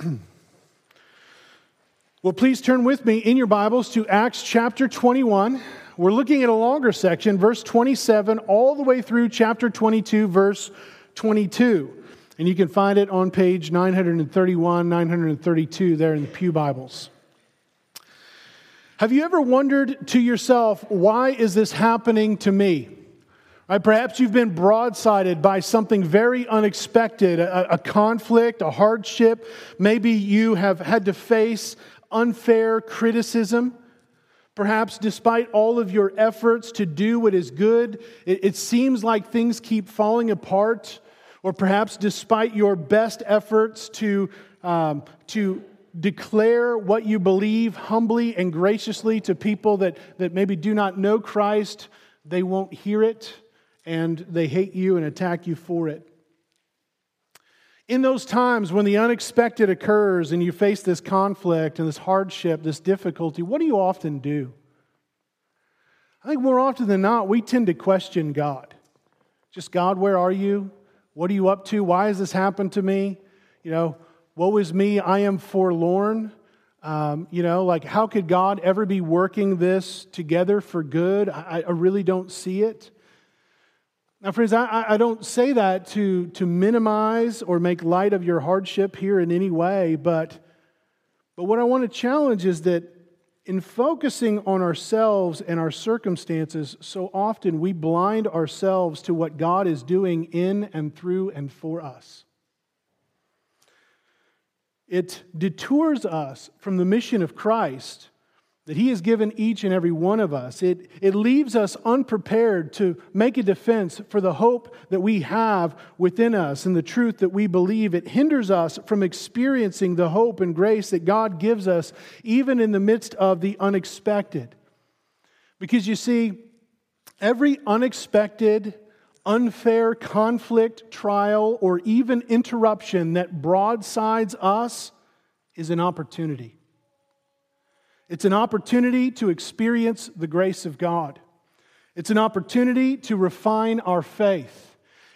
well, please turn with me in your Bibles to Acts chapter 21. We're looking at a longer section, verse 27, all the way through chapter 22, verse 22. And you can find it on page 931, 932 there in the Pew Bibles. Have you ever wondered to yourself, why is this happening to me? Right, perhaps you've been broadsided by something very unexpected, a, a, conflict, a hardship. Maybe you have had to face unfair criticism. Perhaps, despite all of your efforts to do what is good, it, it seems like things keep falling apart. Or perhaps, despite your best efforts to, um, to declare what you believe humbly and graciously to people that, that maybe do not know Christ, they won't hear it and they hate you and attack you for it. In those times when the unexpected occurs and you face this conflict and this hardship, this difficulty, what do you often do? I think more often than not, we tend to question God. Just, God, where are you? What are you up to? Why has this happened to me? You know, woe is me, I am forlorn. Um, you know, like, how could God ever be working this together for good? I, I really don't see it. Now, friends, I, I don't say that to, to minimize or make light of your hardship here in any way, but, but what I want to challenge is that in focusing on ourselves and our circumstances, so often we blind ourselves to what God is doing in and through and for us. It detours us from the mission of Christ that He has given each and every one of us. It, it leaves us unprepared to make a defense for the hope that we have within us and the truth that we believe. It hinders us from experiencing the hope and grace that God gives us, even in the midst of the unexpected. Because you see, every unexpected, unfair conflict, trial, or even interruption that broadsides us is an opportunity. It's an opportunity to experience the grace of God. It's an opportunity to refine our faith.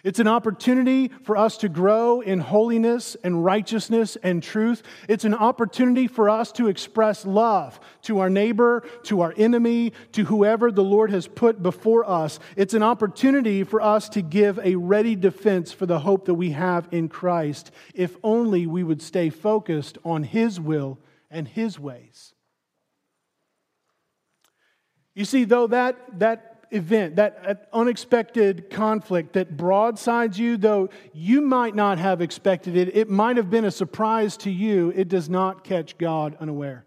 It's an opportunity for us to grow in holiness and righteousness and truth. It's an opportunity for us to express love to our neighbor, to our enemy, to whoever the Lord has put before us. It's an opportunity for us to give a ready defense for the hope that we have in Christ, if only we would stay focused on His will and His ways. You see, though that, that event, that unexpected conflict that broadsides you, though you might not have expected it, it might have been a surprise to you, it does not catch God unaware.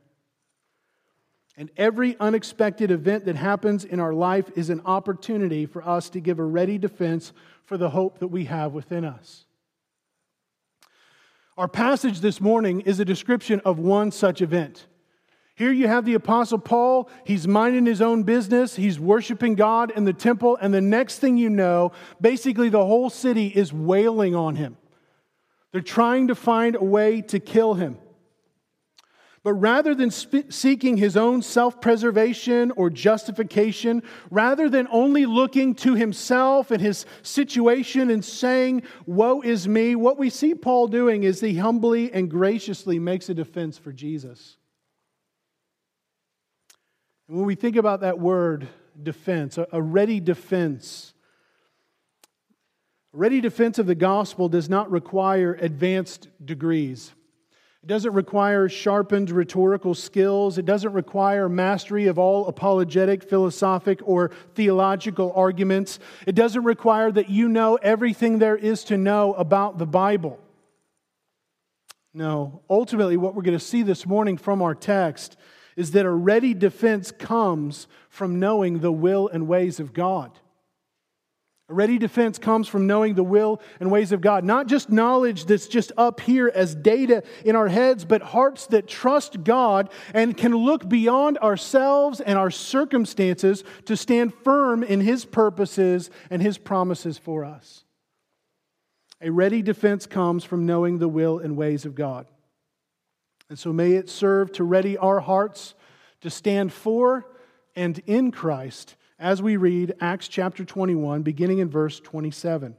And every unexpected event that happens in our life is an opportunity for us to give a ready defense for the hope that we have within us. Our passage this morning is a description of one such event. Here you have the Apostle Paul. He's minding his own business. He's worshiping God in the temple. And the next thing you know, basically the whole city is wailing on him. They're trying to find a way to kill him. But rather than sp- seeking his own self preservation or justification, rather than only looking to himself and his situation and saying, Woe is me, what we see Paul doing is he humbly and graciously makes a defense for Jesus. And when we think about that word, defense, a ready defense, ready defense of the gospel does not require advanced degrees. It doesn't require sharpened rhetorical skills. It doesn't require mastery of all apologetic, philosophic, or theological arguments. It doesn't require that you know everything there is to know about the Bible. No, ultimately, what we're going to see this morning from our text is that a ready defense comes from knowing the will and ways of God. A ready defense comes from knowing the will and ways of God. Not just knowledge that's just up here as data in our heads, but hearts that trust God and can look beyond ourselves and our circumstances to stand firm in His purposes and His promises for us. A ready defense comes from knowing the will and ways of God. And so may it serve to ready our hearts to stand for and in Christ as we read Acts chapter 21, beginning in verse 27.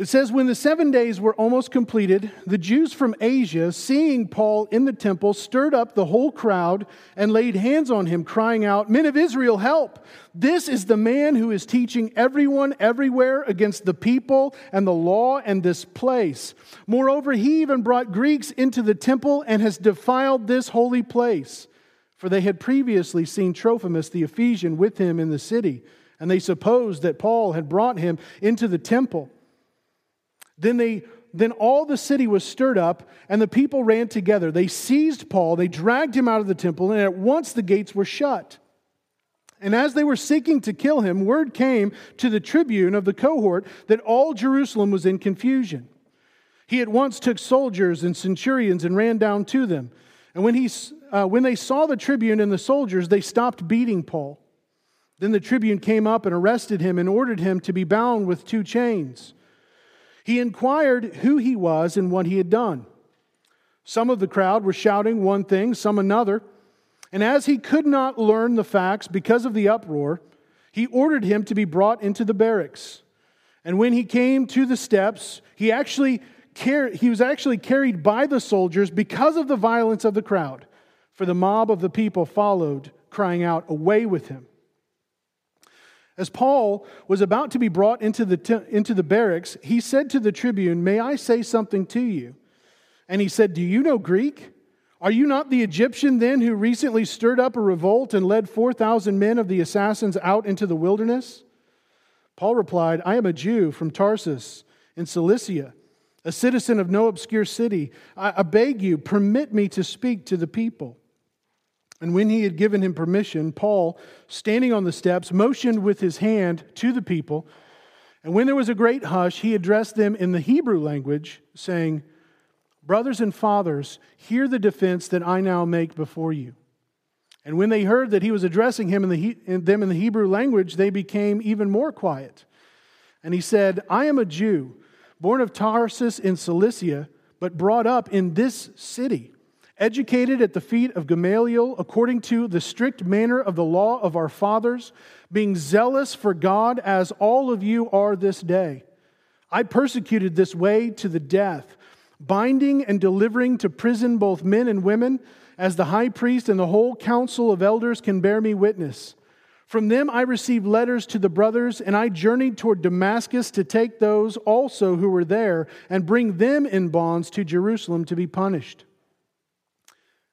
It says, When the seven days were almost completed, the Jews from Asia, seeing Paul in the temple, stirred up the whole crowd and laid hands on him, crying out, Men of Israel, help! This is the man who is teaching everyone everywhere against the people and the law and this place. Moreover, he even brought Greeks into the temple and has defiled this holy place. For they had previously seen Trophimus the Ephesian with him in the city, and they supposed that Paul had brought him into the temple. Then they then all the city was stirred up, and the people ran together. They seized Paul, they dragged him out of the temple, and at once the gates were shut. And as they were seeking to kill him, word came to the tribune of the cohort that all Jerusalem was in confusion. He at once took soldiers and centurions and ran down to them. And when, he, uh, when they saw the tribune and the soldiers, they stopped beating Paul. Then the tribune came up and arrested him and ordered him to be bound with two chains. He inquired who he was and what he had done. Some of the crowd were shouting one thing, some another. And as he could not learn the facts because of the uproar, he ordered him to be brought into the barracks. And when he came to the steps, he actually he was actually carried by the soldiers because of the violence of the crowd. For the mob of the people followed, crying out, Away with him! As Paul was about to be brought into the, into the barracks, he said to the tribune, May I say something to you? And he said, Do you know Greek? Are you not the Egyptian then who recently stirred up a revolt and led 4,000 men of the assassins out into the wilderness? Paul replied, I am a Jew from Tarsus in Cilicia, a citizen of no obscure city. I, I beg you, permit me to speak to the people. And when he had given him permission, Paul, standing on the steps, motioned with his hand to the people. And when there was a great hush, he addressed them in the Hebrew language, saying, Brothers and fathers, hear the defense that I now make before you. And when they heard that he was addressing him in the, in them in the Hebrew language, they became even more quiet. And he said, I am a Jew, born of Tarsus in Cilicia, but brought up in this city educated at the feet of Gamaliel according to the strict manner of the law of our fathers, being zealous for God as all of you are this day. I persecuted this way to the death, binding and delivering to prison both men and women, as the high priest and the whole council of elders can bear me witness. From them I received letters to the brothers, and I journeyed toward Damascus to take those also who were there and bring them in bonds to Jerusalem to be punished.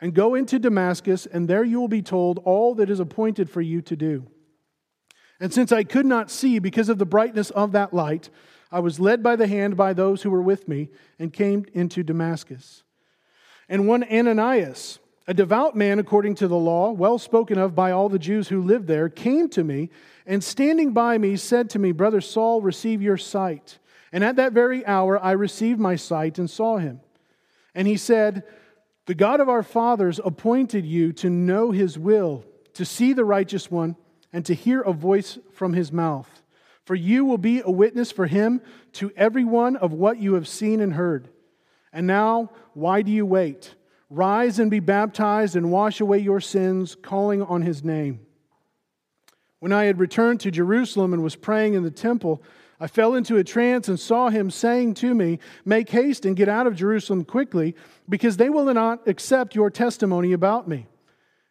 and go into Damascus, and there you will be told all that is appointed for you to do. And since I could not see because of the brightness of that light, I was led by the hand by those who were with me and came into Damascus. And one Ananias, a devout man according to the law, well spoken of by all the Jews who lived there, came to me and standing by me said to me, Brother Saul, receive your sight. And at that very hour I received my sight and saw him. And he said, the God of our fathers appointed you to know his will, to see the righteous one, and to hear a voice from his mouth. For you will be a witness for him to everyone of what you have seen and heard. And now, why do you wait? Rise and be baptized and wash away your sins, calling on his name. When I had returned to Jerusalem and was praying in the temple, I fell into a trance and saw him saying to me, Make haste and get out of Jerusalem quickly, because they will not accept your testimony about me.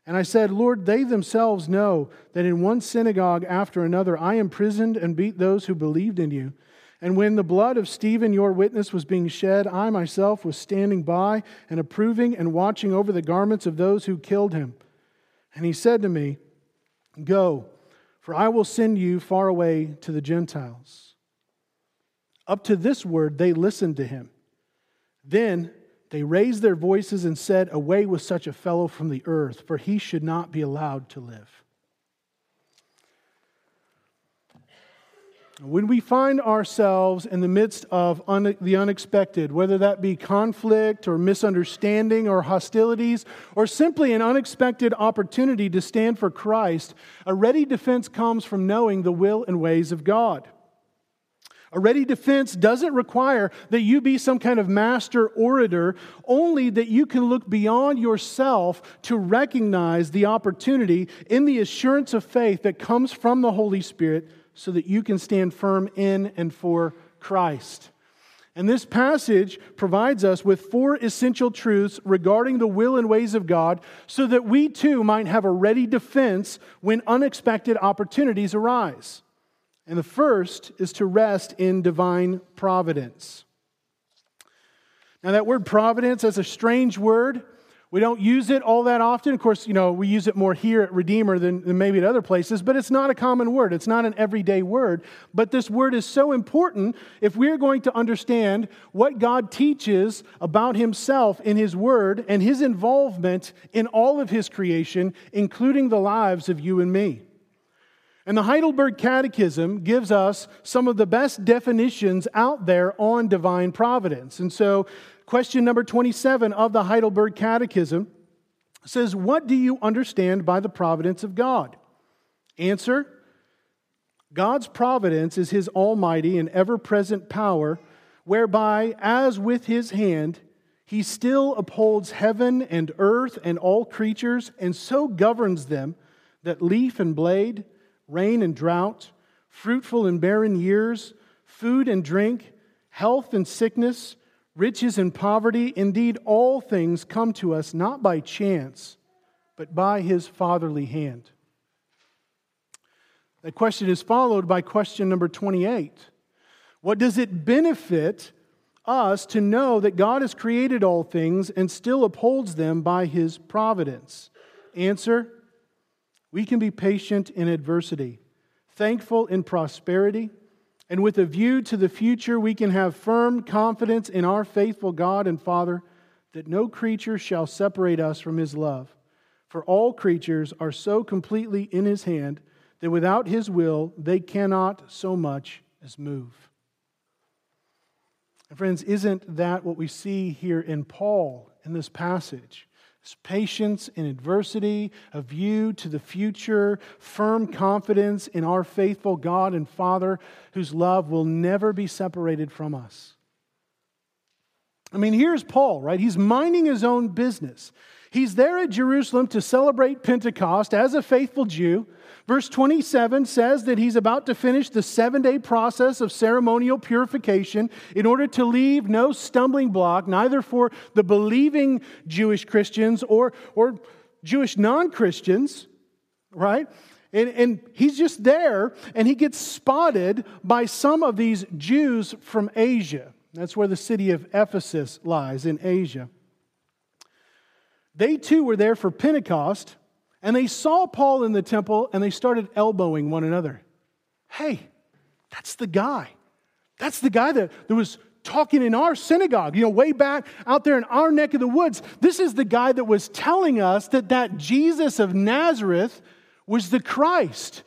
And I said, Lord, they themselves know that in one synagogue after another I imprisoned and beat those who believed in you. And when the blood of Stephen, your witness, was being shed, I myself was standing by and approving and watching over the garments of those who killed him. And he said to me, Go, for I will send you far away to the Gentiles. Up to this word, they listened to him. Then they raised their voices and said, Away with such a fellow from the earth, for he should not be allowed to live. When we find ourselves in the midst of un- the unexpected, whether that be conflict or misunderstanding or hostilities, or simply an unexpected opportunity to stand for Christ, a ready defense comes from knowing the will and ways of God. A ready defense doesn't require that you be some kind of master orator, only that you can look beyond yourself to recognize the opportunity in the assurance of faith that comes from the Holy Spirit so that you can stand firm in and for Christ. And this passage provides us with four essential truths regarding the will and ways of God so that we too might have a ready defense when unexpected opportunities arise. And the first is to rest in divine providence. Now, that word providence is a strange word. We don't use it all that often. Of course, you know, we use it more here at Redeemer than, than, maybe at other places, but it's not a common word. It's not an everyday word. But this word is so important if we're going to understand what God teaches about Himself in His Word and His involvement in all of His creation, including the lives of you and me. And the Heidelberg Catechism gives us some of the best definitions out there on divine providence. And so question number 27 of the Heidelberg Catechism says, What do you understand by the providence of God? Answer God's providence is his almighty and ever present power, whereby, as with his hand, he still upholds heaven and earth and all creatures, and so governs them that leaf and blade, rain and drought, fruitful and barren years, food and drink, health and sickness, Riches and poverty, indeed, all things come to us not by chance, but by his fatherly hand. That question is followed by question number 28. What does it benefit us to know that God has created all things and still upholds them by his providence? Answer We can be patient in adversity, thankful in prosperity and with a view to the future, we can have firm confidence in our faithful God and Father that no creature shall separate us from his love. For all creatures are so completely in his hand that without his will, they cannot so much as move. And friends, isn't that what we see here in Paul in this passage? Patience in adversity, a view to the future, firm confidence in our faithful God and Father whose love will never be separated from us. I mean, here's Paul, right? He's minding his own business. He's there at Jerusalem to celebrate Pentecost as a faithful Jew. Verse 27 says that he's about to finish the seven day process of ceremonial purification in order to leave no stumbling block, neither for the believing Jewish Christians or, or Jewish non Christians, right? And, and, he's just there, and he gets spotted by some of these Jews from Asia. That's where the city of Ephesus lies in Asia. They too were there for Pentecost, and they saw Paul in the temple and they started elbowing one another. Hey, that's the guy. That's the guy that, that was talking in our synagogue, you know, way back out there in our neck of the woods. This is the guy that was telling us that that Jesus of Nazareth was the Christ.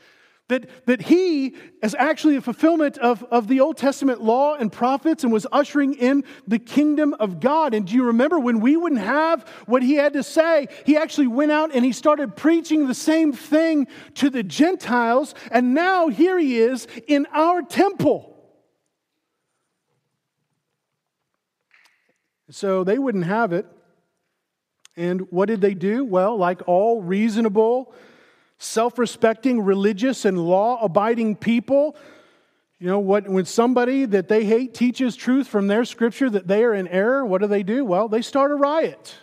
That, that he is actually a fulfillment of, of the Old Testament law and prophets and was ushering in the kingdom of God. And do you remember when we wouldn't have what he had to say? He actually went out and he started preaching the same thing to the Gentiles. And now here he is in our temple. So they wouldn't have it. And what did they do? Well, like all reasonable, self respecting, religious, and law abiding people. You know, what, when somebody that they hate teaches truth from their scripture that they are in error, what do they do? Well, they start a riot.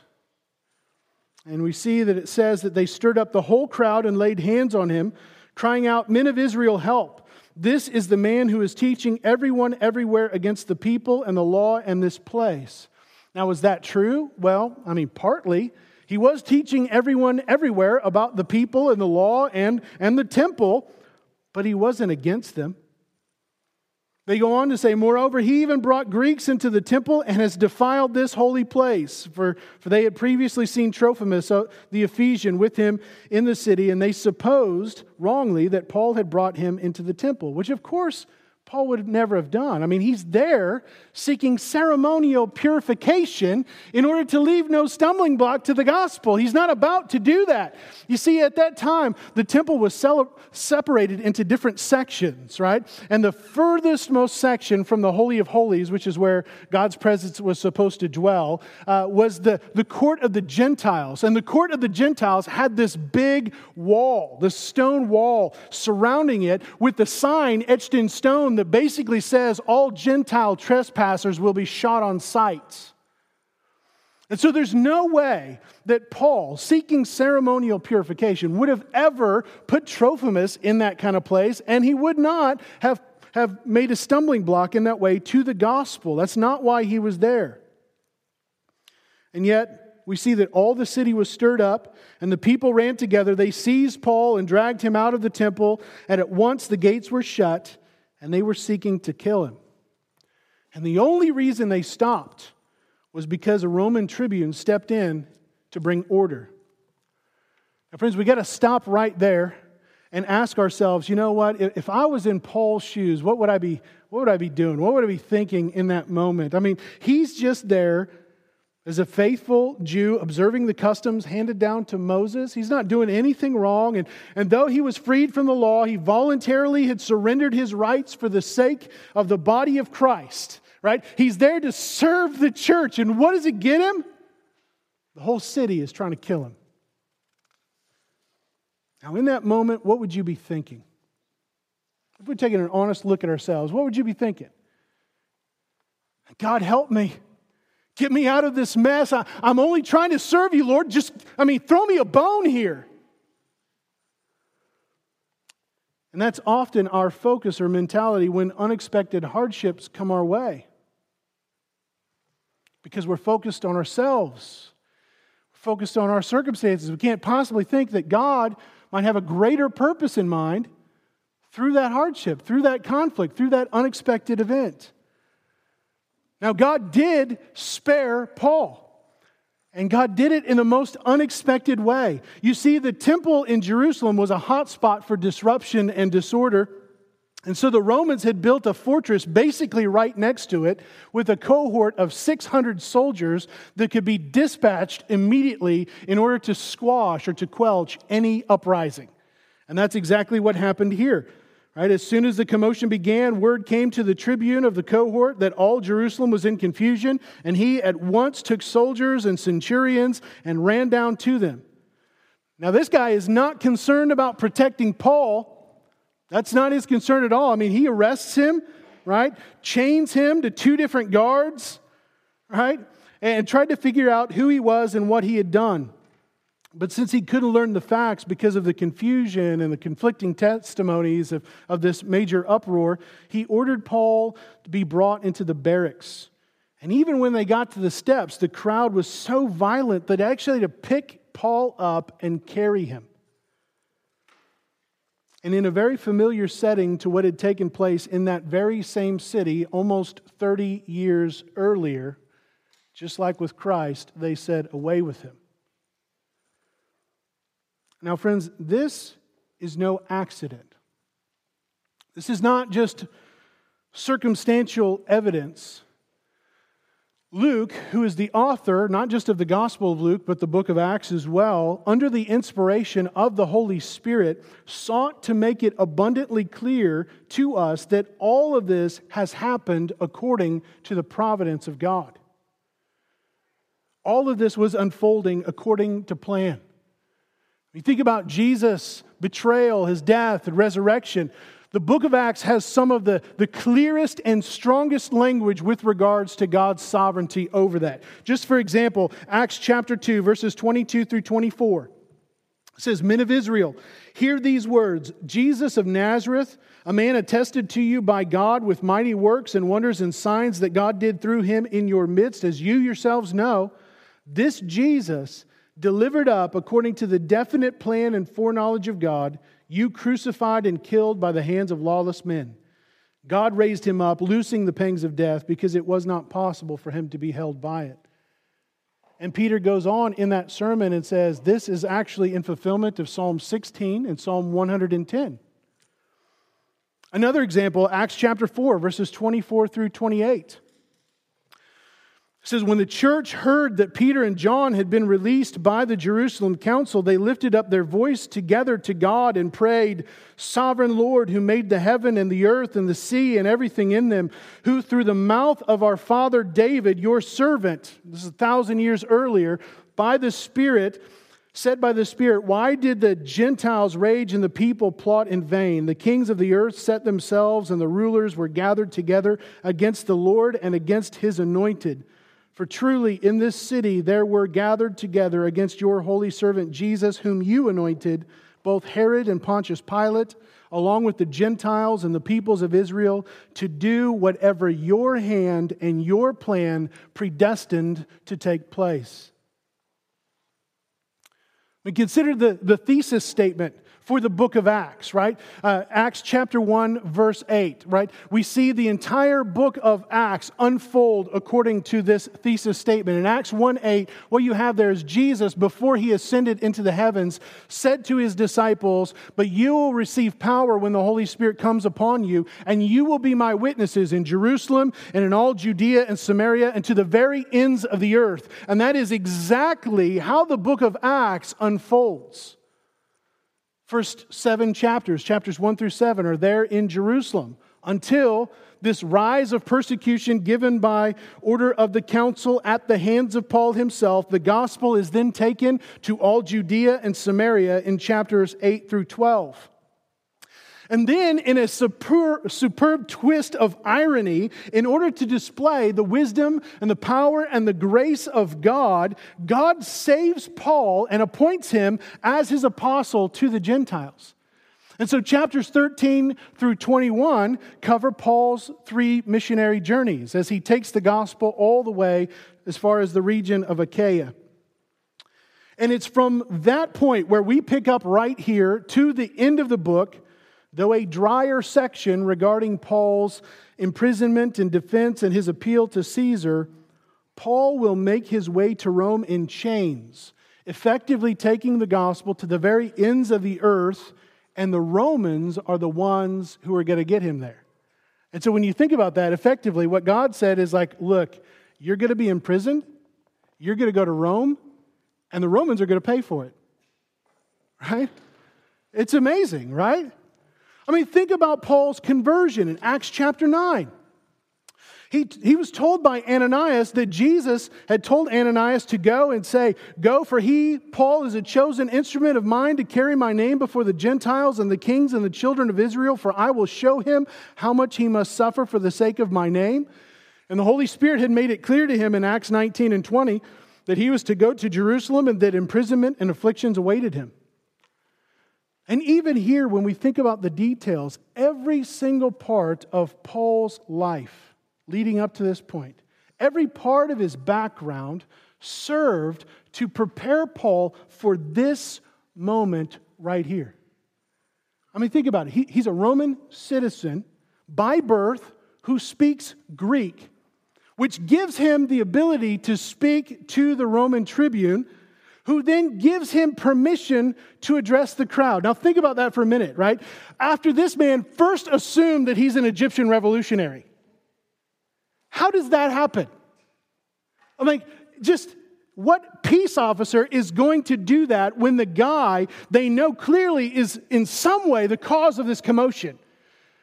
And we see that it says that they stirred up the whole crowd and laid hands on him, crying out, Men of Israel, help. This is the man who is teaching everyone everywhere against the people and the law and this place. Now, is that true? Well, I mean, partly. He was teaching everyone everywhere about the people and the law and, and the temple, but he wasn't against them. They go on to say, Moreover, he even brought Greeks into the temple and has defiled this holy place. For, for they had previously seen Trophimus, uh, the Ephesian, with him in the city, and they supposed wrongly that Paul had brought him into the temple, which of course Paul would never have done. I mean, he's there seeking ceremonial purification in order to leave no stumbling block to the gospel. He's not about to do that. You see, at that time, the temple was separated into different sections, right? And the furthest most section from the Holy of Holies, which is where God's presence was supposed to dwell, uh, was the, the court of the Gentiles. And the court of the Gentiles had this big wall, this stone wall surrounding it with the sign etched in stone that basically says all Gentile trespassers will be shot on sight. And so there's no way that Paul, seeking ceremonial purification, would have ever put Trophimus in that kind of place, and he would not have, have made a stumbling block in that way to the gospel. That's not why he was there. And yet, we see that all the city was stirred up, and the people ran together. They seized Paul and dragged him out of the temple, and at once the gates were shut and they were seeking to kill him. And the only reason they stopped was because a Roman tribune stepped in to bring order. Now, friends, we got to stop right there and ask ourselves, you know what? If I was in Paul's shoes, what would I be, what would I be doing? What would I be thinking in that moment? I mean, he's just there as a faithful Jew, observing the customs handed down to Moses, he's not doing anything wrong. And, and though he was freed from the law, he voluntarily had surrendered his rights for the sake of the body of Christ, right? He's there to serve the church. And what does it get him? The whole city is trying to kill him. Now, in that moment, what would you be thinking? If we're taking an honest look at ourselves, what would you be thinking? God, help me. Get me out of this mess. I, am only trying to serve you, Lord. Just, I mean, throw me a bone here. And that's often our focus or mentality when unexpected hardships come our way. Because we're focused on ourselves, we're focused on our circumstances. We can't possibly think that God might have a greater purpose in mind through that hardship, through that conflict, through that unexpected event. Now, God did spare Paul. And God did it in the most unexpected way. You see, the temple in Jerusalem was a hotspot for disruption and disorder. And so the Romans had built a fortress basically right next to it with a cohort of 600 soldiers that could be dispatched immediately in order to squash or to quell any uprising. And that's exactly what happened here. Right, as soon as the commotion began, word came to the tribune of the cohort that all Jerusalem was in confusion, and he at once took soldiers and centurions and ran down to them. Now, this guy is not concerned about protecting Paul. That's not his concern at all. I mean, he arrests him, right? Chains him to two different guards, right? And tried to figure out who he was and what he had done. But since he couldn't learn the facts because of the confusion and the conflicting testimonies of, of this major uproar, he ordered Paul to be brought into the barracks. And even when they got to the steps, the crowd was so violent that actually to pick Paul up and carry him. And in a very familiar setting to what had taken place in that very same city almost 30 years earlier, just like with Christ, they said, Away with him. Now, friends, this is no accident. This is not just circumstantial evidence. Luke, who is the author not just of the Gospel of Luke, but the book of Acts as well, under the inspiration of the Holy Spirit, sought to make it abundantly clear to us that all of this has happened according to the providence of God. All of this was unfolding according to plan. You think about Jesus' betrayal, his death, and resurrection. The book of Acts has some of the, the clearest and strongest language with regards to God's sovereignty over that. Just for example, Acts chapter 2, verses 22 through 24. It says, Men of Israel, hear these words Jesus of Nazareth, a man attested to you by God with mighty works and wonders and signs that God did through him in your midst, as you yourselves know. This Jesus delivered up according to the definite plan and foreknowledge of God, you crucified and killed by the hands of lawless men. God raised him up, loosing the pangs of death, because it was not possible for him to be held by it. And Peter goes on in that sermon and says, This is actually in fulfillment of Psalm 16 and Psalm 110. Another example, Acts chapter 4, verses 24 through 28. It says, When the church heard that Peter and John had been released by the Jerusalem council, they lifted up their voice together to God and prayed, Sovereign Lord, who made the heaven and the earth and the sea and everything in them, who through the mouth of our father David, your servant, this is a thousand years earlier, by the Spirit, said by the Spirit, Why did the Gentiles rage and the people plot in vain? The kings of the earth set themselves, and the rulers were gathered together against the Lord and against his anointed. For truly in this city there were gathered together against your holy servant Jesus, whom you anointed, both Herod and Pontius Pilate, along with the Gentiles and the peoples of Israel, to do whatever your hand and your plan predestined to take place. And consider the, the thesis statement for the book of Acts, right? Uh, Acts chapter 1, verse 8, right? We see the entire book of Acts unfold according to this thesis statement. In Acts 1 8, what you have there is Jesus, before he ascended into the heavens, said to his disciples, But you will receive power when the Holy Spirit comes upon you, and you will be my witnesses in Jerusalem and in all Judea and Samaria and to the very ends of the earth. And that is exactly how the book of Acts unfolds. First seven chapters, chapters one through seven, are there in Jerusalem until this rise of persecution given by order of the council at the hands of Paul himself. The gospel is then taken to all Judea and Samaria in chapters 8 through 12. And then, in a superb, superb, twist of irony, in order to display the wisdom and the power and the grace of God, God saves Paul and appoints him as his apostle to the Gentiles. And so, chapters 13 through 21 cover Paul's three missionary journeys as he takes the gospel all the way as far as the region of Achaia. And it's from that point where we pick up right here to the end of the book Though a drier section regarding Paul's imprisonment and defense and his appeal to Caesar, Paul will make his way to Rome in chains, effectively taking the gospel to the very ends of the earth, and the Romans are the ones who are going to get him there. And so when you think about that, effectively, what God said is like, look, you're going to be imprisoned, you're going to go to Rome, and the Romans are going to pay for it. Right? It's amazing, right? I mean, think about Paul's conversion in Acts chapter 9. He, he was told by Ananias that Jesus had told Ananias to go and say, Go, for he, Paul, is a chosen instrument of mine to carry my name before the Gentiles and the kings and the children of Israel, for I will show him how much he must suffer for the sake of my name. And the Holy Spirit had made it clear to him in Acts 19 and 20 that he was to go to Jerusalem and that imprisonment and afflictions awaited him. And even here, when we think about the details, every single part of Paul's life leading up to this point, every part of his background served to prepare Paul for this moment right here. I mean, think about it. He, he's a Roman citizen by birth who speaks Greek, which gives him the ability to speak to the Roman tribune who then gives him permission to address the crowd. Now, think about that for a minute, right? After this man first assumed that he's an Egyptian revolutionary, how does that happen? I'm like, just what peace officer is going to do that when the guy they know clearly is in some way the cause of this commotion?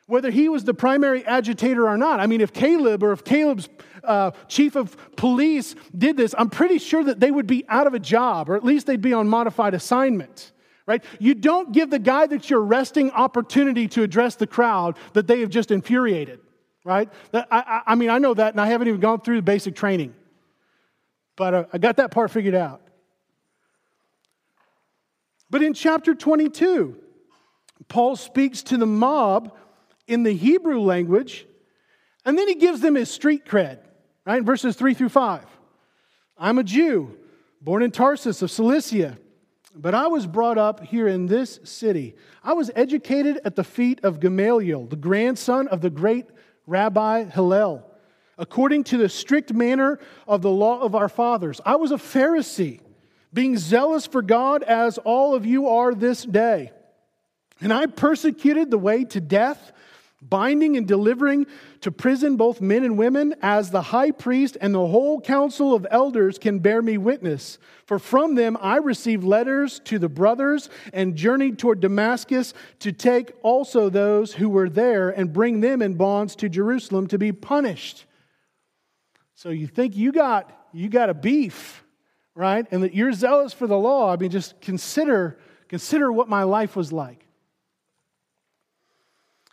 Whether he was the primary agitator or not. I mean, if Caleb or if Caleb's uh, chief of police did this, I'm pretty sure that they would be out of a job, or at least they'd be on modified assignment. Right? You don't give the guy that you're arresting opportunity to address the crowd that they have just infuriated. Right? I, I, I mean, I know that, and I haven't even gone through the basic training, but uh, I got that part figured out. But in chapter 22, Paul speaks to the mob in the Hebrew language, and then he gives them his street cred right? Verses 3 through 5. I'm a Jew, born in Tarsus of Cilicia, but I was brought up here in this city. I was educated at the feet of Gamaliel, the grandson of the great Rabbi Hillel, according to the strict manner of the law of our fathers. I was a Pharisee, being zealous for God as all of you are this day. And I persecuted the way to death binding and delivering to prison both men and women, as the high priest and the whole council of elders can bear me witness. For from them I received letters to the brothers and journeyed toward Damascus to take also those who were there and bring them in bonds to Jerusalem to be punished. So you think you got you got a beef, right? And that you're zealous for the law. I mean, just consider consider what my life was like.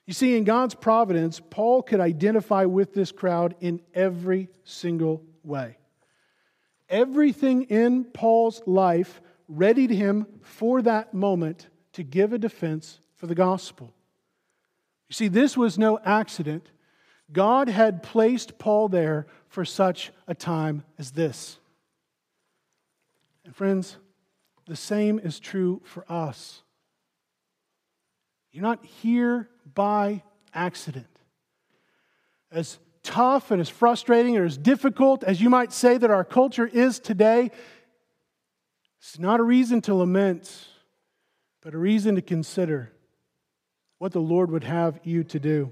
You see, in God's providence, Paul could identify with this crowd in every single way. Everything in Paul's life readied him for that moment to give a defense for the gospel. You see, this was no accident. God had placed Paul there for such a time as this. And friends, the same is true for us. You're not here by accident. As tough and as frustrating or as difficult as you might say that our culture is today, it's not a reason to lament, but a reason to consider what the Lord would have you to do.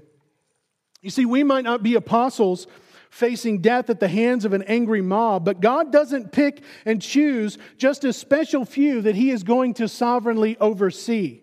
You see, we might not be apostles facing death at the hands of an angry mob, but God doesn't pick and choose just a special few that He is going to sovereignly oversee.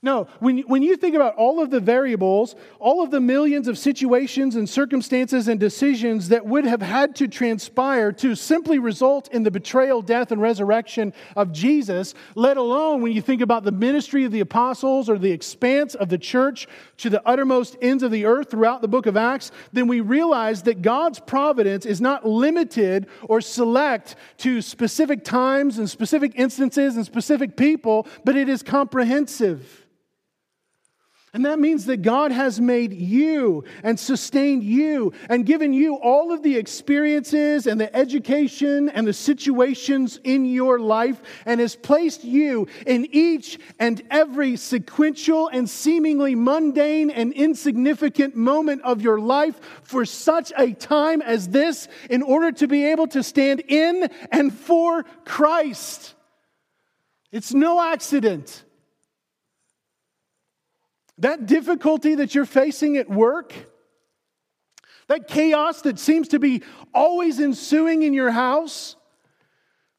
No, when, when you think about all of the variables, all of the millions of situations and circumstances and decisions that would have had to transpire to simply result in the betrayal, death, and resurrection of Jesus, let alone when you think about the ministry of the apostles or the expanse of the church to the uttermost ends of the earth throughout the book of Acts, then we realize that God's providence is not limited or select to specific times and specific instances and specific people, but it is comprehensive. And that means that God has made you and sustained you and given you all of the experiences and the education and the situations in your life and has placed you in each and every sequential and seemingly mundane and insignificant moment of your life for such a time as this in order to be able to stand in and for Christ. It's no accident. That difficulty that you're facing at work, that chaos that seems to be always ensuing in your house,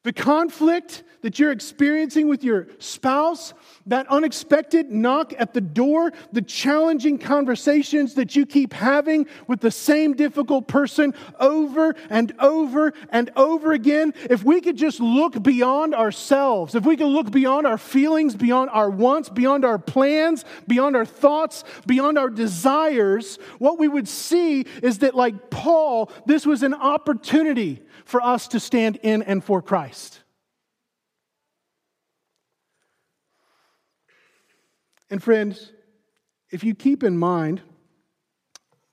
the conflict that you're experiencing with your spouse, that unexpected knock at the door, the challenging conversations that you keep having with the same difficult person over and over and over again, if we could just look beyond ourselves, if we could look beyond our feelings, beyond our wants, beyond our plans, beyond our thoughts, beyond our desires, what we would see is that, like Paul, this was an opportunity for us to stand in and for Christ. And friends, if you keep in mind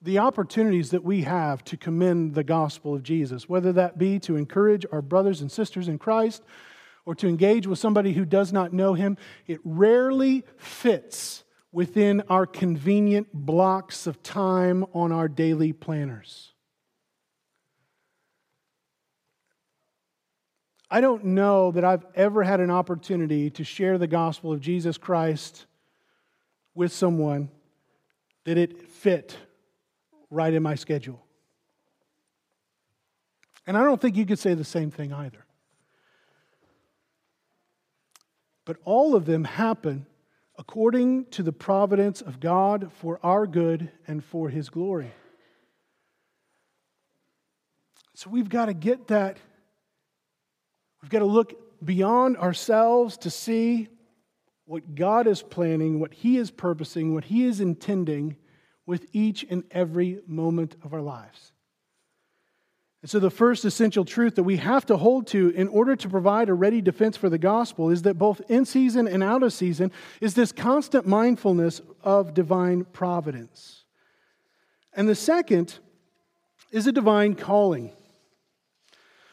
the opportunities that we have to commend the gospel of Jesus, whether that be to encourage our brothers and sisters in Christ or to engage with somebody who does not know him, it rarely fits within our convenient blocks of time on our daily planners. I don't know that I've ever had an opportunity to share the gospel of Jesus Christ with someone did it fit right in my schedule. And I don't think you could say the same thing either. But all of them happen according to the providence of God for our good and for His glory. So we've got to get that. We've got to look beyond ourselves to see what God is planning, what He is purposing, what He is intending with each and every moment of our lives. And so, the first essential truth that we have to hold to in order to provide a ready defense for the gospel is that both in season and out of season is this constant mindfulness of divine providence. And the second is a divine calling.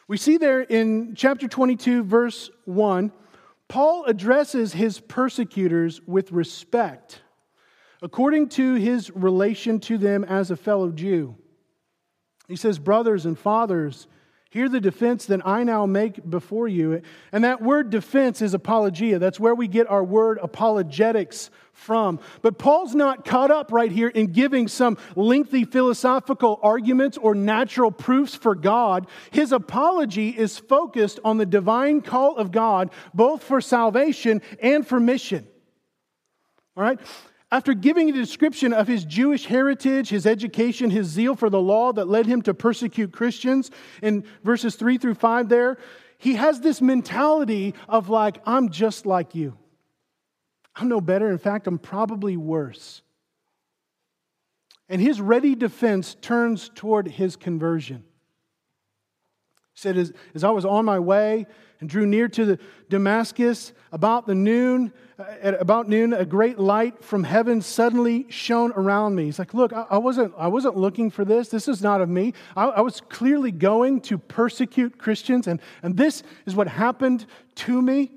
We see there in chapter 22, verse 1 Paul addresses his persecutors with respect, according to his relation to them as a fellow Jew. He says, Brothers and fathers, Hear the defense that I now make before you. And that word defense is apologia. That's where we get our word apologetics from. But Paul's not caught up right here in giving some lengthy philosophical arguments or natural proofs for God. His apology is focused on the divine call of God, both for salvation and for mission. All right? After giving a description of his Jewish heritage, his education, his zeal for the law that led him to persecute Christians in verses 3 through 5 there, he has this mentality of like, I'm just like you. I'm no better. In fact, I'm probably worse. And his ready defense turns toward his conversion. He said, as, as I was on my way and drew near to Damascus about the noon, at about noon, a great light from heaven suddenly shone around me. He's like, Look, I, wasn't, I wasn't looking for this. This is not of me. I, I was clearly going to persecute Christians, and, and this is what happened to me.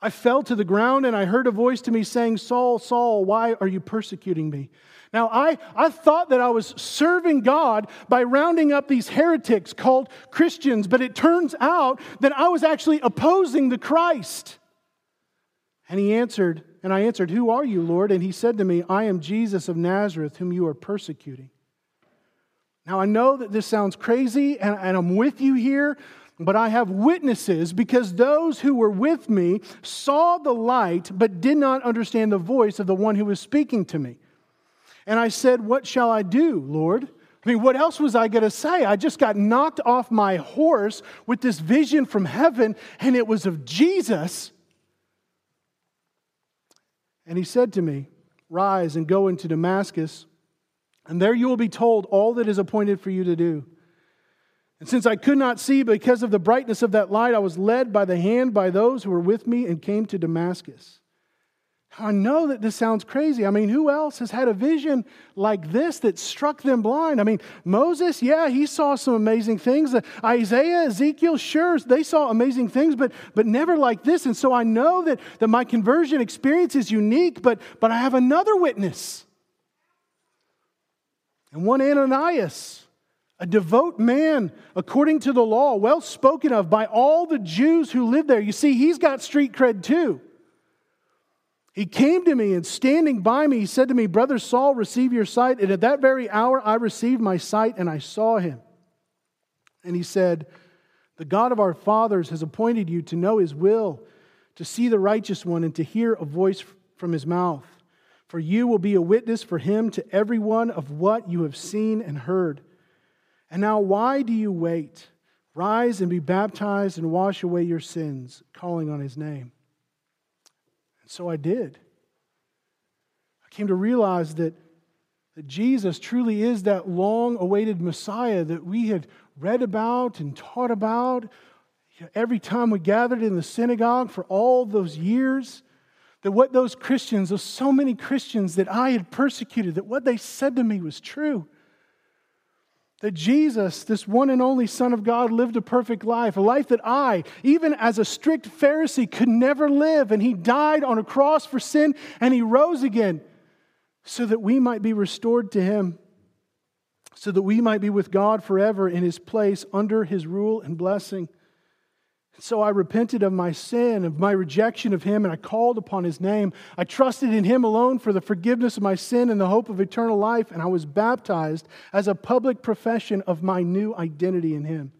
I fell to the ground, and I heard a voice to me saying, Saul, Saul, why are you persecuting me? Now, I, I thought that I was serving God by rounding up these heretics called Christians, but it turns out that I was actually opposing the Christ. And he answered, and I answered, Who are you, Lord? And he said to me, I am Jesus of Nazareth, whom you are persecuting. Now, I know that this sounds crazy, and, and I'm with you here, but I have witnesses because those who were with me saw the light, but did not understand the voice of the one who was speaking to me. And I said, What shall I do, Lord? I mean, what else was I going to say? I just got knocked off my horse with this vision from heaven, and it was of Jesus. And he said to me, Rise and go into Damascus, and there you will be told all that is appointed for you to do. And since I could not see because of the brightness of that light, I was led by the hand by those who were with me and came to Damascus. I know that this sounds crazy. I mean, who else has had a vision like this that struck them blind? I mean, Moses, yeah, he saw some amazing things. Uh, Isaiah, Ezekiel, sure, they saw amazing things, but, but never like this. And so I know that, that my conversion experience is unique, but, but I have another witness. And one Ananias, a devout man according to the law, well spoken of by all the Jews who lived there. You see, he's got street cred too. He came to me and standing by me, he said to me, Brother Saul, receive your sight. And at that very hour, I received my sight and I saw him. And he said, The God of our fathers has appointed you to know his will, to see the righteous one, and to hear a voice from his mouth. For you will be a witness for him to everyone of what you have seen and heard. And now, why do you wait? Rise and be baptized and wash away your sins, calling on his name. So I did. I came to realize that, that Jesus truly is that long awaited Messiah that we had read about and taught about every time we gathered in the synagogue for all those years. That what those Christians, those so many Christians that I had persecuted, that what they said to me was true that Jesus, this one and only Son of God, lived a perfect life, a life that I, even as a strict Pharisee, could never live. And he died on a cross for sin and he rose again so that we might be restored to him, so that we might be with God forever in his place under his rule and blessing. So I repented of my sin, of my rejection of him, and I called upon his name. I trusted in him alone for the forgiveness of my sin and the hope of eternal life, and I was baptized as a public profession of my new identity in him.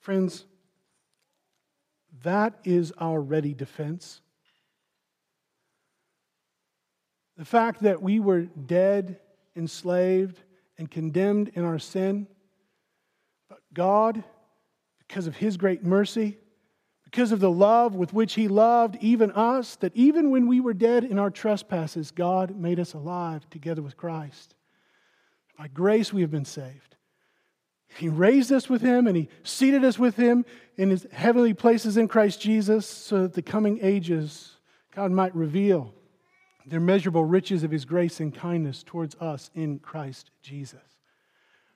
Friends, that is our ready defense. The fact that we were dead, enslaved, and condemned in our sin God, because of His great mercy, because of the love with which He loved even us, that even when we were dead in our trespasses, God made us alive together with Christ. By grace we have been saved. He raised us with Him and He seated us with Him in His heavenly places in Christ Jesus so that the coming ages God might reveal the immeasurable riches of His grace and kindness towards us in Christ Jesus.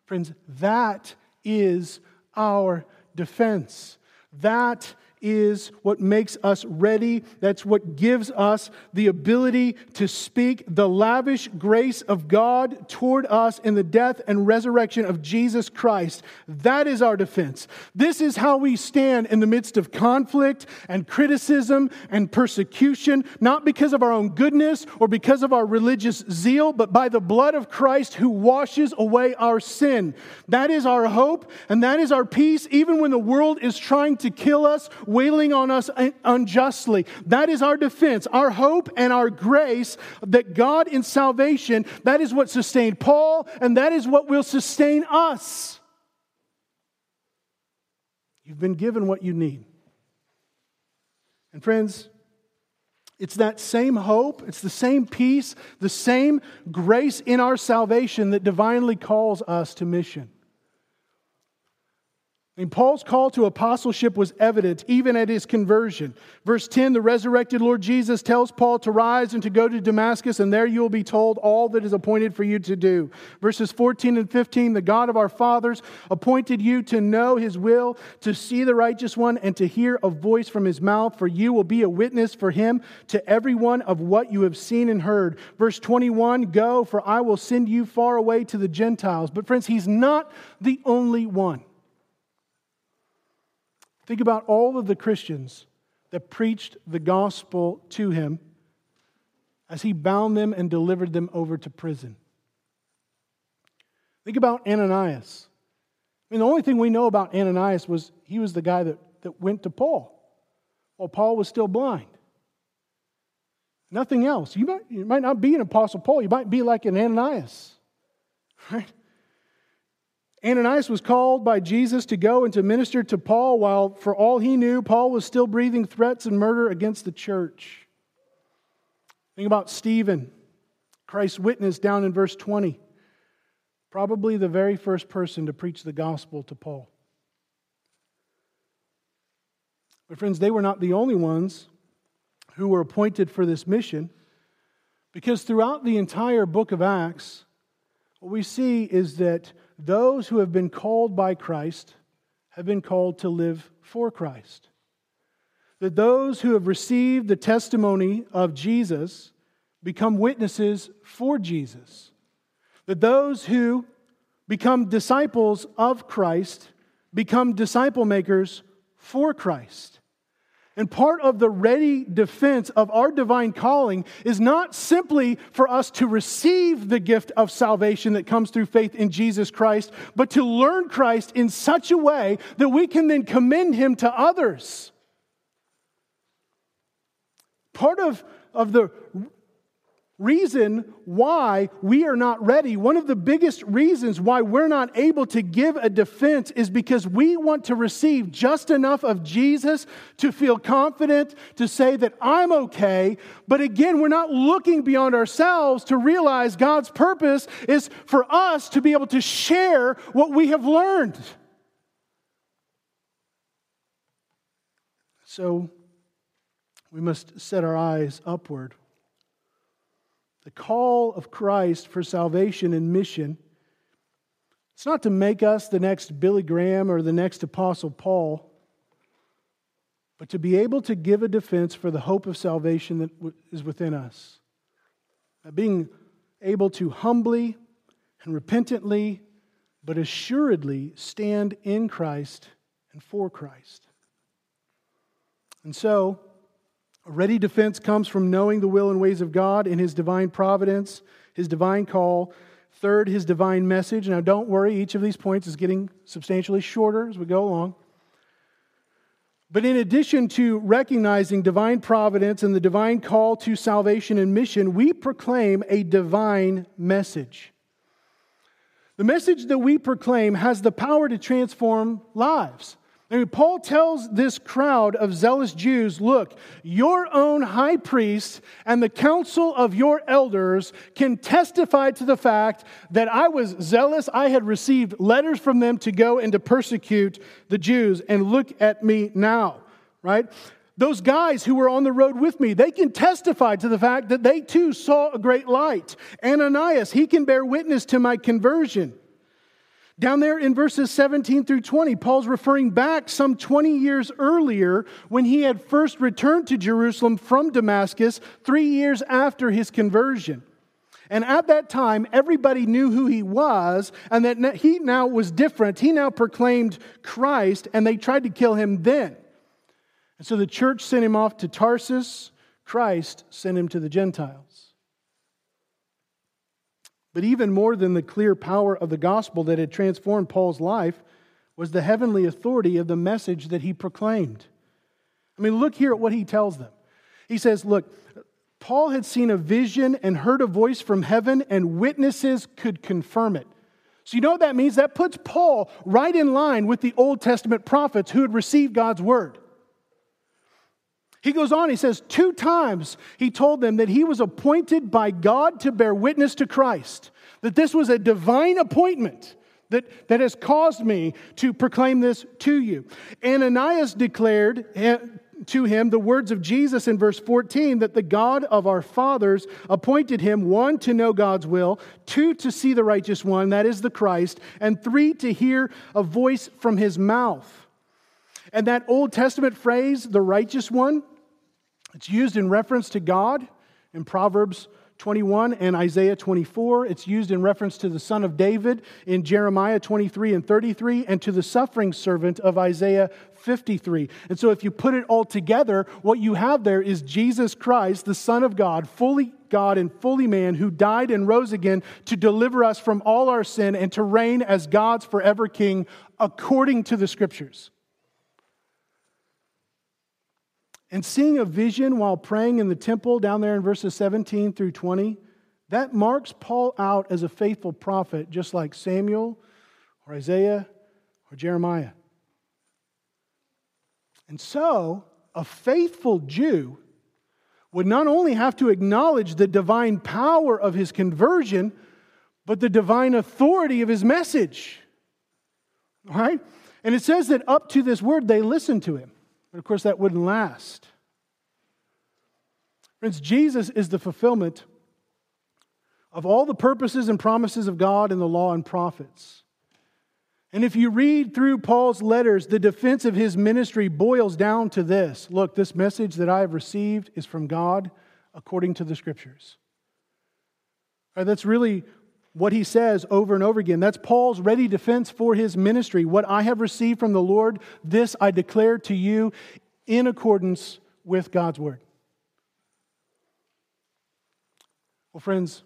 Friends, that is our defense. That is what makes us ready. That's what gives us the ability to speak the lavish grace of God toward us in the death and resurrection of Jesus Christ. That is our defense. This is how we stand in the midst of conflict and criticism and persecution, not because of our own goodness or because of our religious zeal, but by the blood of Christ who washes away our sin. That is our hope and that is our peace, even when the world is trying to kill us wailing on us unjustly. That is our defense, our hope and our grace that God in salvation, that is what sustained Paul, and that is what will sustain us. You've been given what you need. And friends, it's that same hope, it's the same peace, the same grace in our salvation that divinely calls us to mission. Mean, Paul's call to apostleship was evident even at his conversion. Verse 10 the resurrected Lord Jesus tells Paul to rise and to go to Damascus, and there you will be told all that is appointed for you to do. Verses 14 and 15 the God of our fathers appointed you to know his will, to see the righteous one, and to hear a voice from his mouth, for you will be a witness for him to everyone of what you have seen and heard. Verse 21 Go, for I will send you far away to the Gentiles. But, friends, he's not the only one. Think about all of the Christians that preached the gospel to him as he bound them and delivered them over to prison. Think about Ananias. I mean, the only thing we know about Ananias was he was the guy that, that went to Paul while Paul was still blind. Nothing else. You might, you might not be an apostle Paul, you might be like an Ananias, right? Ananias was called by Jesus to go and to minister to Paul, while for all he knew, Paul was still breathing threats and murder against the church. Think about Stephen, Christ's witness down in verse 20. Probably the very first person to preach the gospel to Paul. But, friends, they were not the only ones who were appointed for this mission, because throughout the entire book of Acts, what we see is that those who have been called by Christ have been called to live for Christ. That those who have received the testimony of Jesus become witnesses for Jesus. That those who become disciples of Christ become disciple makers for Christ. And part of the ready defense of our divine calling is not simply for us to receive the gift of salvation that comes through faith in Jesus Christ, but to learn Christ in such a way that we can then commend him to others. Part of, of the reason why we are not ready, one of the biggest reasons why we're not able to give a defense is because we want to receive just enough of Jesus to feel confident to say that I'm okay. But again, we're not looking beyond ourselves to realize God's purpose is for us to be able to share what we have learned. So we must set our eyes upward. The call of Christ for salvation and mission. It's not to make us the next Billy Graham or the next Apostle Paul, but to be able to give a defense for the hope of salvation that is within us. Being able to humbly and repentantly, but assuredly stand in Christ and for Christ. And so, a ready defense comes from knowing the will and ways of God in His divine providence, His divine call. Third, His divine message. Now, don't worry, each of these points is getting substantially shorter as we go along. But in addition to recognizing divine providence and the divine call to salvation and mission, we proclaim a divine message. The message that we proclaim has the power to transform lives. I mean, Paul tells this crowd of zealous Jews look, your own high priest and the council of your elders can testify to the fact that I was zealous. I had received letters from them to go and to persecute the Jews. And look at me now, right? Those guys who were on the road with me, they can testify to the fact that they too saw a great light. Ananias, he can bear witness to my conversion. Down there in verses 17 through 20, Paul's referring back some 20 years earlier when he had first returned to Jerusalem from Damascus, three years after his conversion. And at that time, everybody knew who he was and that he now was different. He now proclaimed Christ, and they tried to kill him then. And so the church sent him off to Tarsus. Christ sent him to the Gentiles. But even more than the clear power of the gospel that had transformed Paul's life was the heavenly authority of the message that he proclaimed. I mean, look here at what he tells them. He says, Look, Paul had seen a vision and heard a voice from heaven, and witnesses could confirm it. So, you know what that means? That puts Paul right in line with the Old Testament prophets who had received God's word. He goes on, he says, two times he told them that he was appointed by God to bear witness to Christ, that this was a divine appointment that, that has caused me to proclaim this to you. Ananias declared eh, to him the words of Jesus in verse 14 that the God of our fathers appointed him, one, to know God's will, two, to see the righteous one, that is the Christ, and three, to hear a voice from his mouth. And that Old Testament phrase, the righteous one, it's used in reference to God in Proverbs 21 and Isaiah 24. It's used in reference to the son of David in Jeremiah 23 and 33, and to the suffering servant of Isaiah 53. And so, if you put it all together, what you have there is Jesus Christ, the Son of God, fully God and fully man, who died and rose again to deliver us from all our sin and to reign as God's forever King according to the Scriptures. And seeing a vision while praying in the temple down there in verses 17 through 20, that marks Paul out as a faithful prophet, just like Samuel or Isaiah or Jeremiah. And so, a faithful Jew would not only have to acknowledge the divine power of his conversion, but the divine authority of his message. All right? And it says that up to this word, they listened to him. But of course, that wouldn't last. Friends, Jesus is the fulfillment of all the purposes and promises of God in the law and prophets. And if you read through Paul's letters, the defense of his ministry boils down to this Look, this message that I have received is from God according to the scriptures. Right, that's really what he says over and over again. That's Paul's ready defense for his ministry. What I have received from the Lord, this I declare to you in accordance with God's word. Well, friends,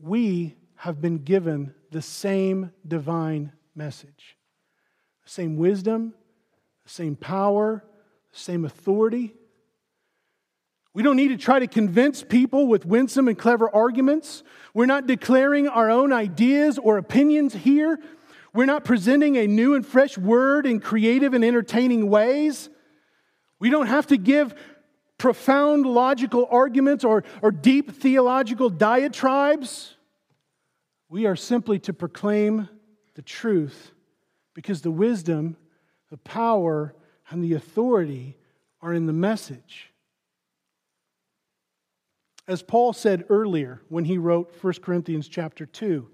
we have been given the same divine message the same wisdom, the same power, the same authority. We don't need to try to convince people with winsome and clever arguments. We're not declaring our own ideas or opinions here. We're not presenting a new and fresh word in creative and entertaining ways. We don't have to give profound logical arguments or, or deep theological diatribes. We are simply to proclaim the truth because the wisdom, the power, and the authority are in the message. As Paul said earlier when he wrote 1 Corinthians chapter 2,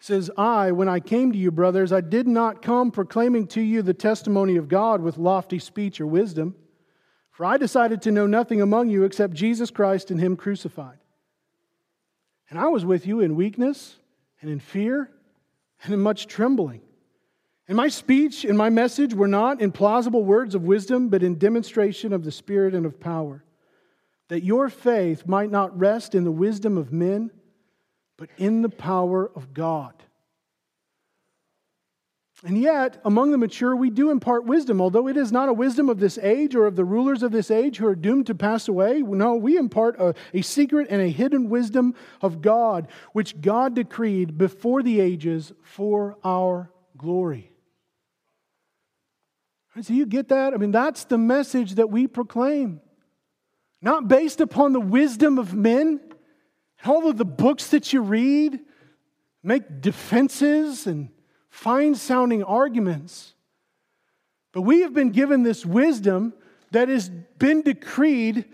says, I, when I came to you, brothers, I did not come proclaiming to you the testimony of God with lofty speech or wisdom, for I decided to know nothing among you except Jesus Christ and Him crucified. And I was with you in weakness and in fear and in much trembling. And my speech and my message were not in plausible words of wisdom, but in demonstration of the Spirit and of power, that your faith might not rest in the wisdom of men, but in the power of God. And yet, among the mature, we do impart wisdom, although it is not a wisdom of this age or of the rulers of this age who are doomed to pass away. No, we impart a, a secret and a hidden wisdom of God, which God decreed before the ages for our glory. So, you get that? I mean, that's the message that we proclaim. Not based upon the wisdom of men, all of the books that you read, make defenses and fine sounding arguments. But we have been given this wisdom that has been decreed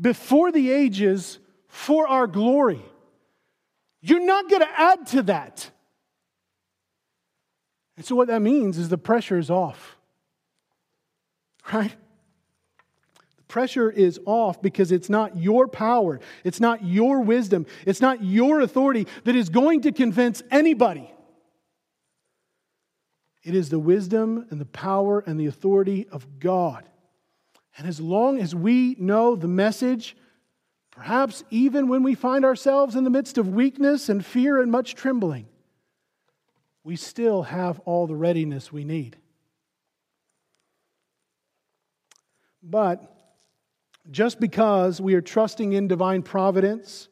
before the ages for our glory. You're not going to add to that. And so, what that means is the pressure is off. Right? Pressure is off because it's not your power, it's not your wisdom, it's not your authority that is going to convince anybody. It is the wisdom and the power and the authority of God. And as long as we know the message, perhaps even when we find ourselves in the midst of weakness and fear and much trembling, we still have all the readiness we need. But just because we are trusting in divine providence,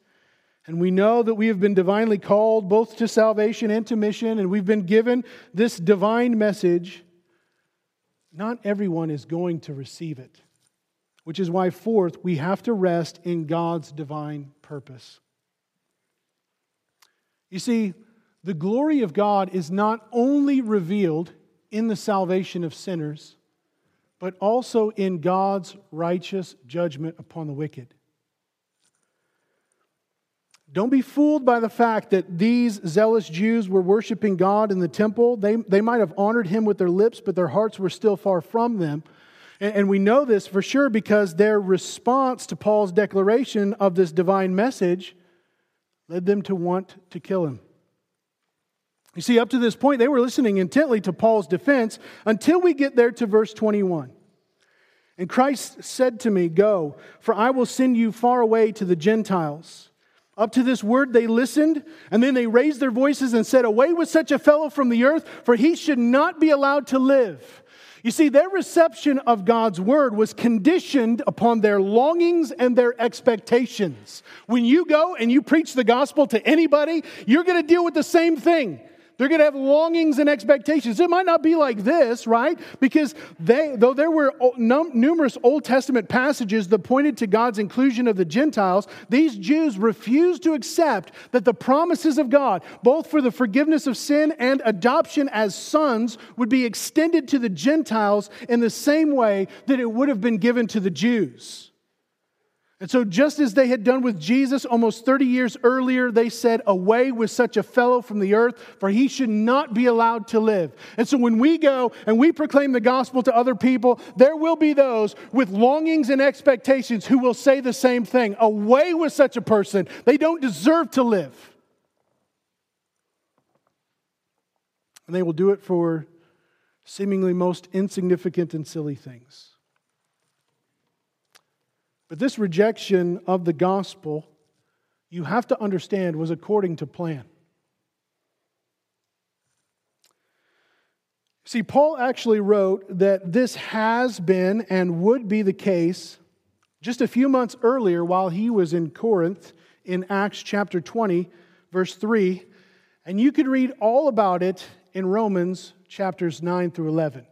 and we know that we have been divinely called both to salvation and to mission, and we've been given this divine message, not everyone is going to receive it which is why, fourth, we have to rest in God's divine purpose. You see, the glory of God is not only revealed in the salvation of sinners, but also in God's righteous judgment upon the wicked. Don't be fooled by the fact that these zealous Jews were worshiping God in the temple. They, they might have honored him with their lips, but their hearts were still far from them. And we know this for sure because their response to Paul's declaration of this divine message led them to want to kill him. You see, up to this point, they were listening intently to Paul's defense until we get there to verse 21. And Christ said to me, Go, for I will send you far away to the Gentiles. Up to this word they listened, and then they raised their voices and said, Away with such a fellow from the earth, for he should not be allowed to live. You see, their reception of God's word was conditioned upon their longings and their expectations. When you go and you preach the gospel to anybody, you're going to deal with the same thing. They're going to have longings and expectations. It might not be like this, right? Because they, though there were numerous Old Testament passages that pointed to God's inclusion of the Gentiles, these Jews refused to accept that the promises of God, both for the forgiveness of sin and adoption as sons, would be extended to the Gentiles in the same way that it would have been given to the Jews. And so, just as they had done with Jesus almost 30 years earlier, they said, Away with such a fellow from the earth, for he should not be allowed to live. And so, when we go and we proclaim the gospel to other people, there will be those with longings and expectations who will say the same thing Away with such a person. They don't deserve to live. And they will do it for seemingly most insignificant and silly things. But this rejection of the gospel, you have to understand, was according to plan. See, Paul actually wrote that this has been and would be the case just a few months earlier while he was in Corinth in Acts chapter 20, verse 3. And you can read all about it in Romans chapters 9 through 11.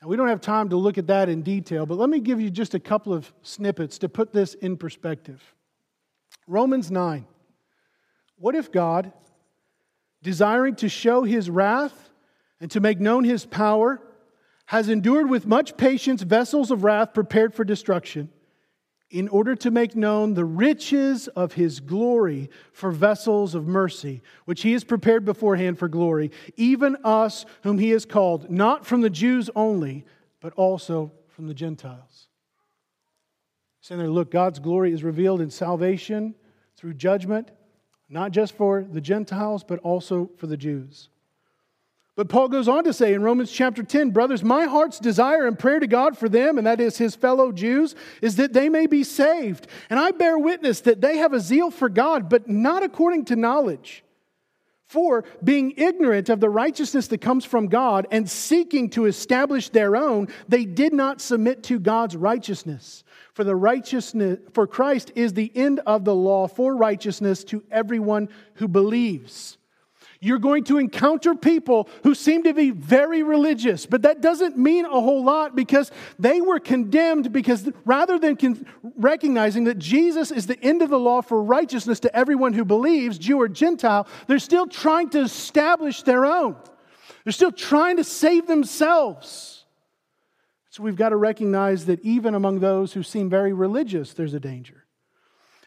Now, we don't have time to look at that in detail, but let me give you just a couple of snippets to put this in perspective. Romans 9. What if God, desiring to show his wrath and to make known his power, has endured with much patience vessels of wrath prepared for destruction? In order to make known the riches of his glory for vessels of mercy, which he has prepared beforehand for glory, even us whom he has called, not from the Jews only, but also from the Gentiles. Saying there, look, God's glory is revealed in salvation through judgment, not just for the Gentiles, but also for the Jews. But Paul goes on to say in Romans chapter 10, brothers, my heart's desire and prayer to God for them, and that is his fellow Jews, is that they may be saved. And I bear witness that they have a zeal for God, but not according to knowledge. For being ignorant of the righteousness that comes from God and seeking to establish their own, they did not submit to God's righteousness. For the righteousness for Christ is the end of the law for righteousness to everyone who believes. You're going to encounter people who seem to be very religious, but that doesn't mean a whole lot because they were condemned because rather than con- recognizing that Jesus is the end of the law for righteousness to everyone who believes, Jew or Gentile, they're still trying to establish their own. They're still trying to save themselves. So we've got to recognize that even among those who seem very religious, there's a danger.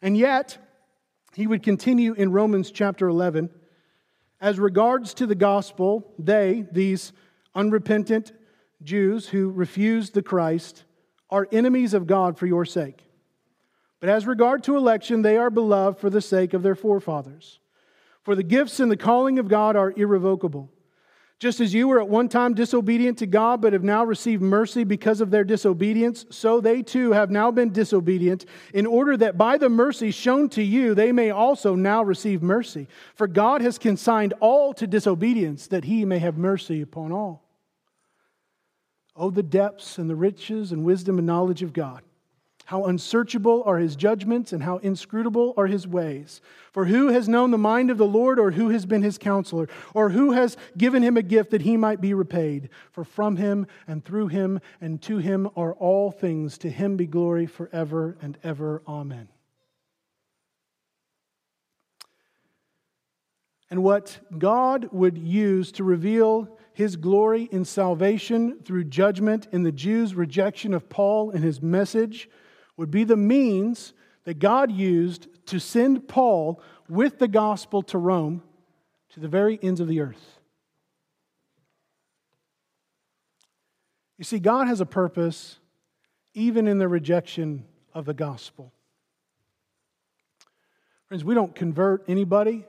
And yet, he would continue in Romans chapter 11 as regards to the gospel, they, these unrepentant Jews who refused the Christ, are enemies of God for your sake. But as regard to election, they are beloved for the sake of their forefathers. For the gifts and the calling of God are irrevocable. Just as you were at one time disobedient to God, but have now received mercy because of their disobedience, so they too have now been disobedient, in order that by the mercy shown to you, they may also now receive mercy. For God has consigned all to disobedience, that he may have mercy upon all. Oh, the depths and the riches and wisdom and knowledge of God. How unsearchable are his judgments and how inscrutable are his ways. For who has known the mind of the Lord, or who has been his counselor, or who has given him a gift that he might be repaid? For from him and through him and to him are all things. To him be glory forever and ever. Amen. And what God would use to reveal his glory in salvation through judgment in the Jews' rejection of Paul and his message would be the means that God used to send Paul with the gospel to Rome to the very ends of the earth. You see, God has a purpose even in the rejection of the gospel. Friends, we don't convert anybody,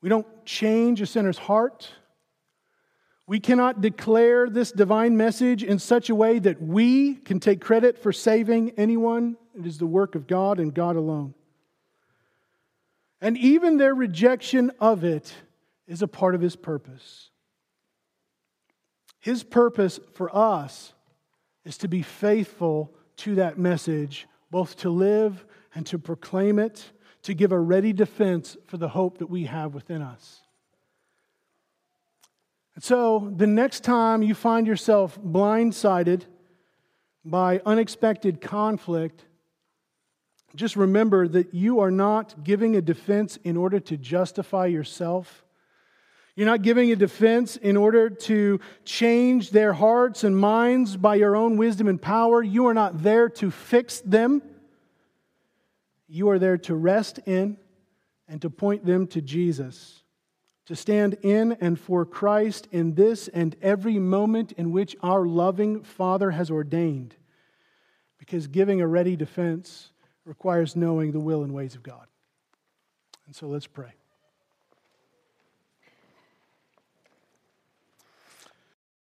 we don't change a sinner's heart. We cannot declare this divine message in such a way that we can take credit for saving anyone. It is the work of God and God alone. And even their rejection of it is a part of His purpose. His purpose for us is to be faithful to that message, both to live and to proclaim it, to give a ready defense for the hope that we have within us. So, the next time you find yourself blindsided by unexpected conflict, just remember that you are not giving a defense in order to justify yourself. You're not giving a defense in order to change their hearts and minds by your own wisdom and power. You are not there to fix them. You are there to rest in and to point them to Jesus to stand in and for Christ in this and every moment in which our loving Father has ordained. Because giving a ready defense requires knowing the will and ways of God. And so let's pray.